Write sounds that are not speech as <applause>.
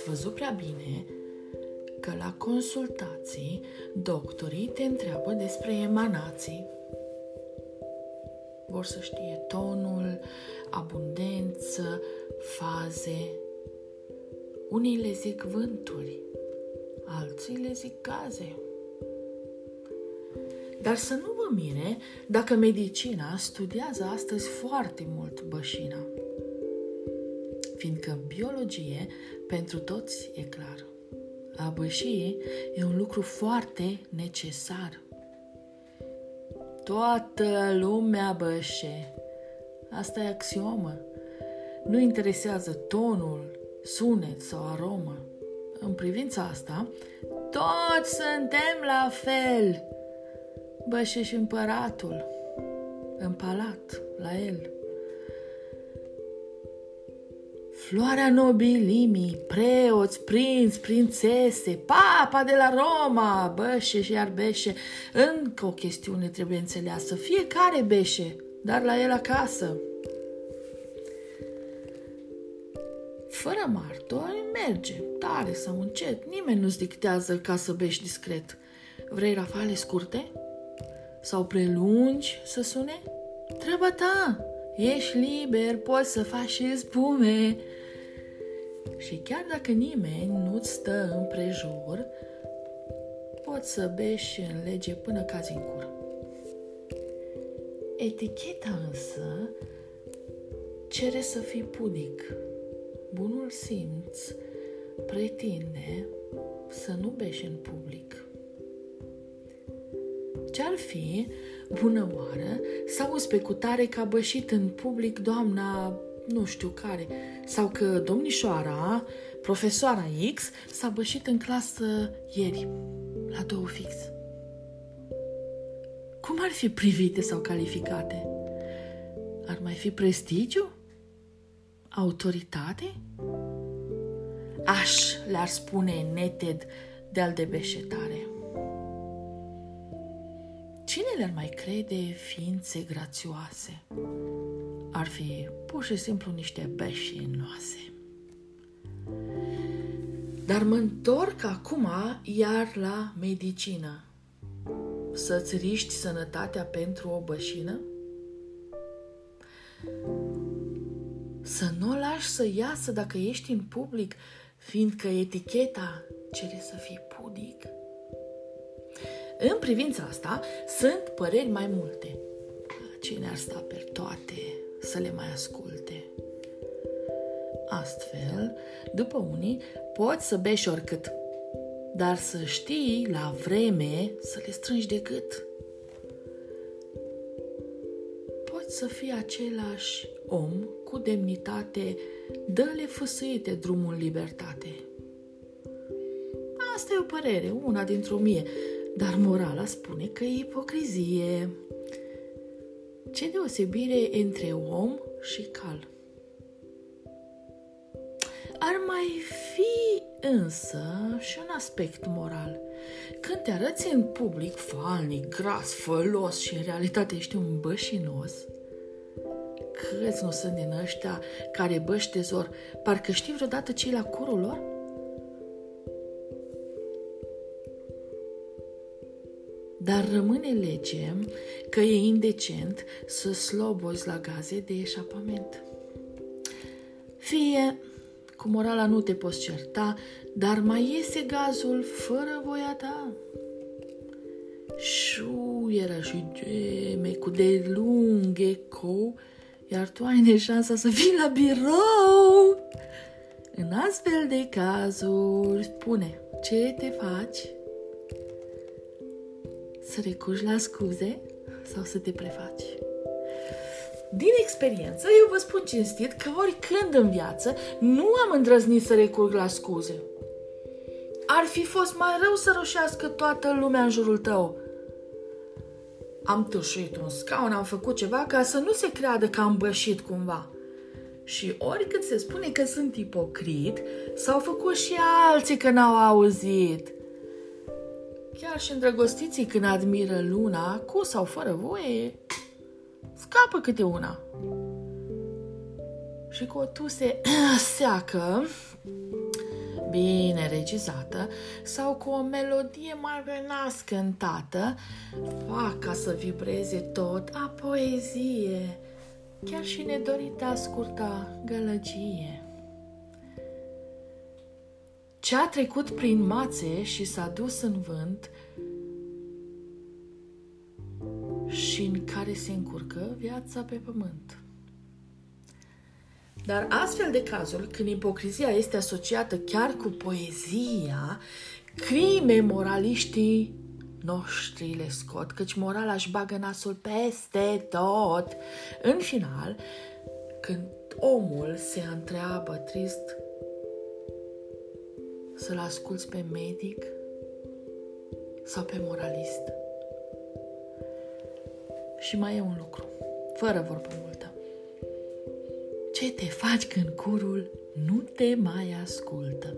ați văzut prea bine că la consultații doctorii te întreabă despre emanații. Vor să știe tonul, abundență, faze. Unii le zic vânturi, alții le zic gaze. Dar să nu vă mire dacă medicina studiază astăzi foarte mult bășina. Fiindcă biologie pentru toți e clar. A băși e un lucru foarte necesar. Toată lumea bășe. Asta e axiomă. Nu interesează tonul, sunet sau aromă. În privința asta, toți suntem la fel. Bășe și împăratul, în palat, la el. Floarea nobilimii, preoți, prinți, prințese, papa de la Roma, bășe și arbeșe. Încă o chestiune trebuie înțeleasă. Fiecare beșe, dar la el acasă. Fără martori merge, tare sau încet. Nimeni nu-ți dictează ca să bești discret. Vrei rafale scurte? Sau prelungi să sune? Treaba ta! Ești liber, poți să faci și spume. Și chiar dacă nimeni nu-ți stă în prejur, poți să beși în lege până cazi în cur. Eticheta însă cere să fii pudic. Bunul simț pretinde să nu beși în public. Ce-ar fi, bună oară, sau specutare că a bășit în public doamna nu știu care, sau că domnișoara, profesoara X, s-a bășit în clasă ieri, la două fix. Cum ar fi privite sau calificate? Ar mai fi prestigiu? Autoritate? Aș le-ar spune neted de-al de beșetare. Cine le-ar mai crede ființe grațioase? Ar fi pur și simplu niște beșinoase. Dar mă întorc acum iar la medicină. Să-ți riști sănătatea pentru o bășină? Să nu o lași să iasă dacă ești în public, fiindcă eticheta cere să fii pudic. În privința asta sunt păreri mai multe. Cine ar sta pe toate să le mai asculte? Astfel, după unii, poți să beși oricât, dar să știi la vreme să le strângi de gât. Poți să fii același om cu demnitate, dă-le fâsâite drumul în libertate. Asta e o părere, una dintr-o mie, dar morala spune că e ipocrizie. Ce deosebire între om și cal? Ar mai fi însă și un aspect moral. Când te arăți în public falnic, gras, fălos și în realitate ești un bășinos, câți nu sunt din ăștia care băși tezor, parcă știi vreodată ce la curul lor? Dar rămâne lege că e indecent să slobozi la gaze de eșapament. Fie cu morala nu te poți certa, dar mai iese gazul fără voia ta. era și geme cu de lung ecou, iar tu ai neșansa să vii la birou. În astfel de cazuri, spune, ce te faci? Să recurgi la scuze sau să te prefaci? Din experiență, eu vă spun cinstit că oricând în viață nu am îndrăznit să recurg la scuze. Ar fi fost mai rău să roșească toată lumea în jurul tău. Am tâșuit un scaun, am făcut ceva ca să nu se creadă că am bășit cumva. Și oricât se spune că sunt ipocrit, s-au făcut și alții că n-au auzit – Chiar și îndrăgostiții când admiră luna, cu sau fără voie, scapă câte una. Și cu o tuse <clears throat> seacă, bine regizată sau cu o melodie mai renas cântată, fac ca să vibreze tot a poezie, chiar și nedorită scurta gălăgie. Ce a trecut prin mațe și s-a dus în vânt și în care se încurcă viața pe pământ. Dar astfel de cazuri, când ipocrizia este asociată chiar cu poezia, crime moraliștii noștri le scot, căci morala își bagă nasul peste tot. În final, când omul se întreabă trist să-l asculți pe medic sau pe moralist. Și mai e un lucru, fără vorbă multă. Ce te faci când curul nu te mai ascultă?